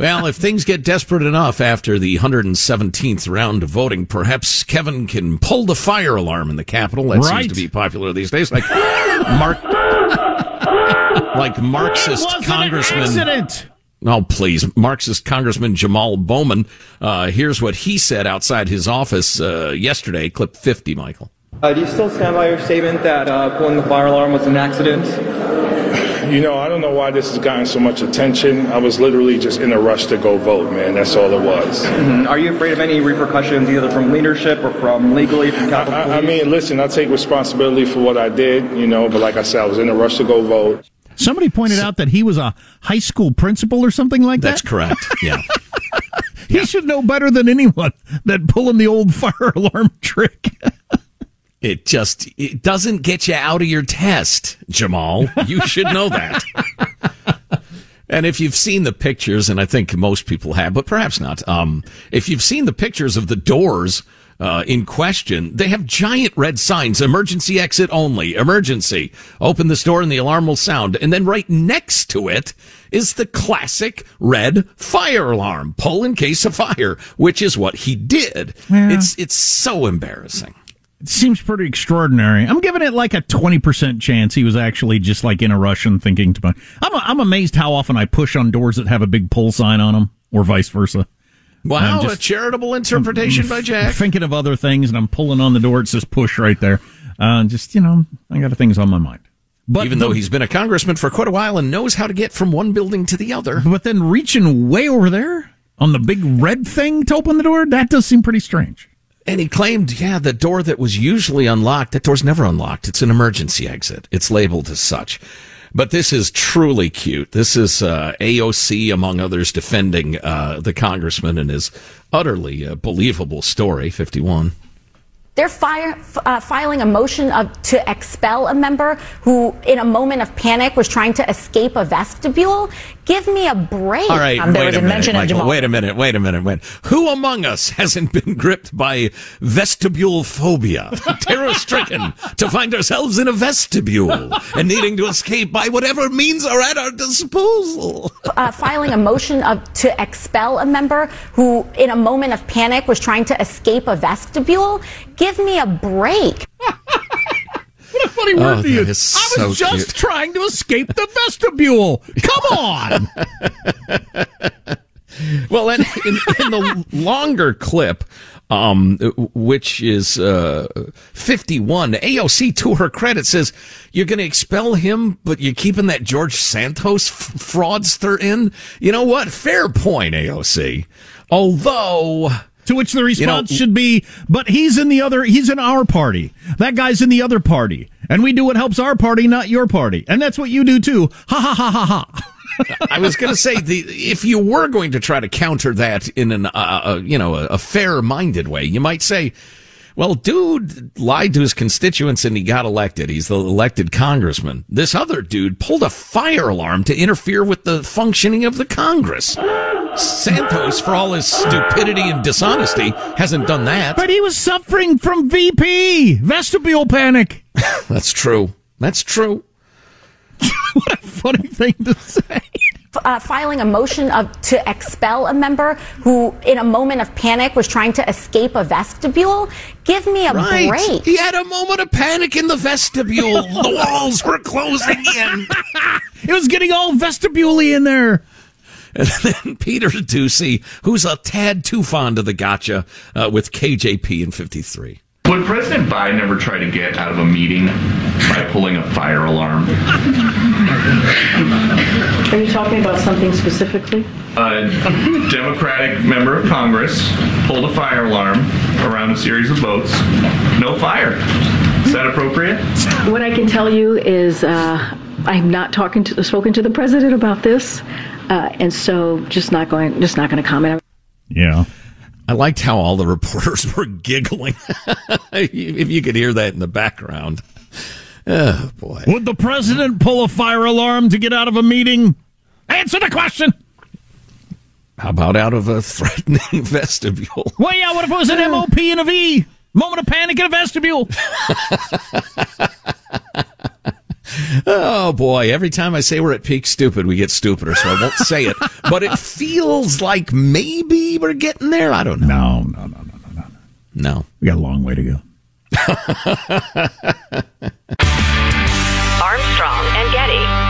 Well, if things get desperate enough after the 117th round of voting, perhaps Kevin can pull the fire alarm in the Capitol. That Right. seems to be popular these days. Like Mark, like Marxist It was Congressman. An accident. Oh, please. Marxist Congressman Jamaal Bowman. Uh, here's what he said outside his office uh, yesterday. Clip 50, Michael. Uh, do you still stand by your statement that uh, pulling the fire alarm was an accident? You know, I don't know why this has gotten so much attention. I was literally just in a rush to go vote, man. That's all it was. Mhm. Are you afraid of any repercussions, either from leadership or from legally from Capitol I, I Police? mean, listen, I take responsibility for what I did, you know, but like I said, I was in a rush to go vote. Somebody pointed out that he was a high school principal or something like That's that. That's correct. Yeah. He should know better than anyone that pulling the old fire alarm trick. It just it doesn't get you out of your test, Jamaal. You should know that. And if you've seen the pictures, and I think most people have, but perhaps not, um, if you've seen the pictures of the doors uh, in question, they have giant red signs: "Emergency exit only," "Emergency." Open this door and the alarm will sound. And then right next to it is the classic red fire alarm: "Pull in case of fire," which is what he did. Yeah. It's it's so embarrassing. It seems pretty extraordinary. I'm giving it like a 20% chance he was actually just like in a rush and thinking to my. I'm, I'm amazed how often I push on doors that have a big pull sign on them or vice versa. Wow, I'm just- a charitable interpretation by Jack. Thinking of other things and I'm pulling on the door. It says push right there. Uh, just, you know, I got things on my mind. But Even though he's been a congressman for quite a while and knows how to get from one building to the other. But then reaching way over there on the big red thing to open the door, that does seem pretty strange. And he claimed, yeah, the door that was usually unlocked, that door's never unlocked. It's an emergency exit. It's labeled as such. But this is truly cute. This is uh, AOC, among others, defending uh, the congressman and his utterly uh, believable story, 51. They're fire, uh, filing a motion of, to expel a member who, in a moment of panic, was trying to escape a vestibule. Give me a break. All right, Um, there wait was a minute, mention of Jamaal. Wait a minute. Wait a minute. Wait. Who among us hasn't been gripped by vestibule phobia, terror-stricken to find ourselves in a vestibule and needing to escape by whatever means are at our disposal? uh, filing a motion of, to expel a member who, in a moment of panic, was trying to escape a vestibule. Give me a break. What a funny Oh, word to that use. I was just cute. trying to escape the vestibule. Come on. Well, and in, in the longer clip, um, which is uh, 51, AOC, to her credit, says you're going to expel him, but you're keeping that George Santos f- fraudster in. You know what? Fair point, AOC. Although. To which the response You know- should be, but he's in the other, he's in our party. That guy's in the other party. And we do what helps our party, not your party. And that's what you do too. Ha ha ha ha ha. I was going to say the if you were going to try to counter that in an uh, uh, you know a, a fair-minded way, you might say, "Well, dude lied to his constituents and he got elected. He's the elected congressman. This other dude pulled a fire alarm to interfere with the functioning of the Congress." Santos, for all his stupidity and dishonesty, hasn't done that. But he was suffering from VP, vestibule panic. That's true. That's true. what a funny thing to say. uh, filing a motion of, to expel a member who, in a moment of panic, was trying to escape a vestibule. Give me a Right. break. He had a moment of panic in the vestibule. the walls were closing in. It was getting all vestibule in there. And then Peter Doocy, who's a tad too fond of the gotcha uh, with KJP in 53. Would President Biden ever try to get out of a meeting by pulling a fire alarm? Are you talking about something specifically? A Democratic member of Congress pulled a fire alarm around a series of votes. No fire. Is that appropriate? What I can tell you is uh, I'm not talking to spoken to the president about this, uh, and so just not going just not going to comment. Yeah. I liked how all the reporters were giggling. if you could hear that in the background. Oh, boy. Would the president pull a fire alarm to get out of a meeting? Answer the question. How about out of a threatening vestibule? Well, yeah, what if it was an MOP and a V? Moment of panic in a vestibule. Oh boy, every time I say we're at peak stupid, we get stupider, so I won't say it. But it feels like maybe we're getting there. I don't know. No, no, no, no, no, no. No. We got a long way to go. Armstrong and Getty.